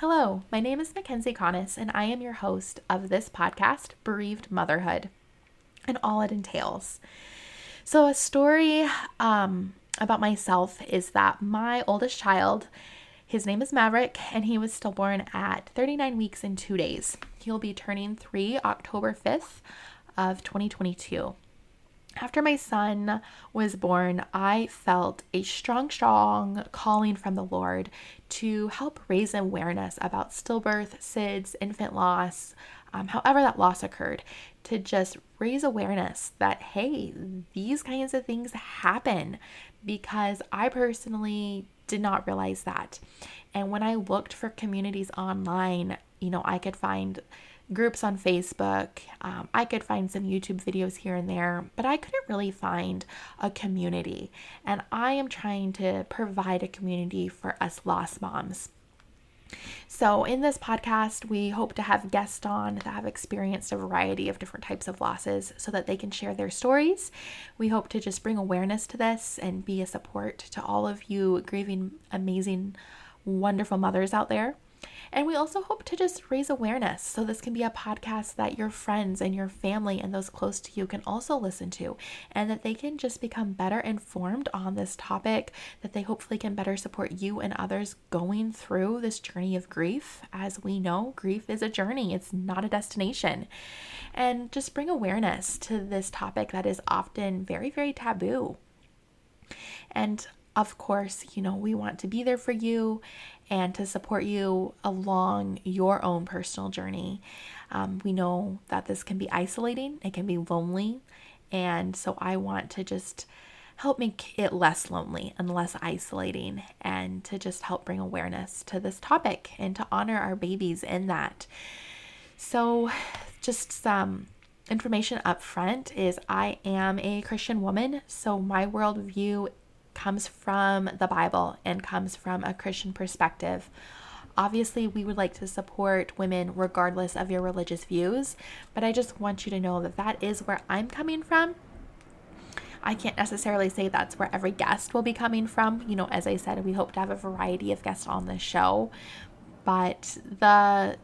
Hello, my name is Mackenzie Kanis, and I am your host of this podcast, Bereaved Motherhood, and all it entails. So, a story um, about myself is that my oldest child, his name is Maverick, and he was stillborn at 39 weeks and two days. He'll be turning three October 5th of 2022 after my son was born, I felt a strong, strong calling from the Lord to help raise awareness about stillbirth, SIDS, infant loss, um, however that loss occurred, to just raise awareness that, hey, these kinds of things happen because I personally did not realize that. And when I looked for communities online, you know, I could find groups on Facebook. Um, I could find some YouTube videos here and there, but I couldn't really find a community. And I am trying to provide a community for us lost moms. So, in this podcast, we hope to have guests on that have experienced a variety of different types of losses so that they can share their stories. We hope to just bring awareness to this and be a support to all of you grieving, amazing, wonderful mothers out there. And we also hope to just raise awareness. So, this can be a podcast that your friends and your family and those close to you can also listen to, and that they can just become better informed on this topic, that they hopefully can better support you and others going through this journey of grief. As we know, grief is a journey, it's not a destination. And just bring awareness to this topic that is often very, very taboo. And of course, you know, we want to be there for you and to support you along your own personal journey. Um, we know that this can be isolating, it can be lonely, and so I want to just help make it less lonely and less isolating and to just help bring awareness to this topic and to honor our babies in that. So, just some information up front is I am a Christian woman, so my worldview comes from the Bible and comes from a Christian perspective. Obviously, we would like to support women regardless of your religious views, but I just want you to know that that is where I'm coming from. I can't necessarily say that's where every guest will be coming from. You know, as I said, we hope to have a variety of guests on this show, but the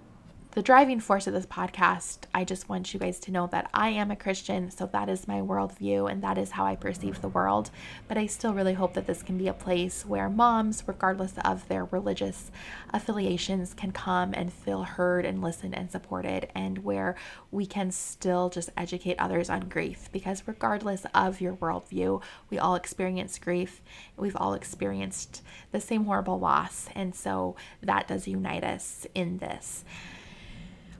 the driving force of this podcast, I just want you guys to know that I am a Christian, so that is my worldview and that is how I perceive the world. But I still really hope that this can be a place where moms, regardless of their religious affiliations, can come and feel heard and listened and supported, and where we can still just educate others on grief. Because regardless of your worldview, we all experience grief, we've all experienced the same horrible loss, and so that does unite us in this.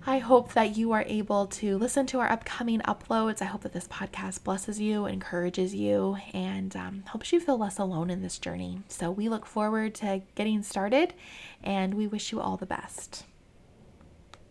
I hope that you are able to listen to our upcoming uploads. I hope that this podcast blesses you, encourages you, and um, helps you feel less alone in this journey. So, we look forward to getting started and we wish you all the best.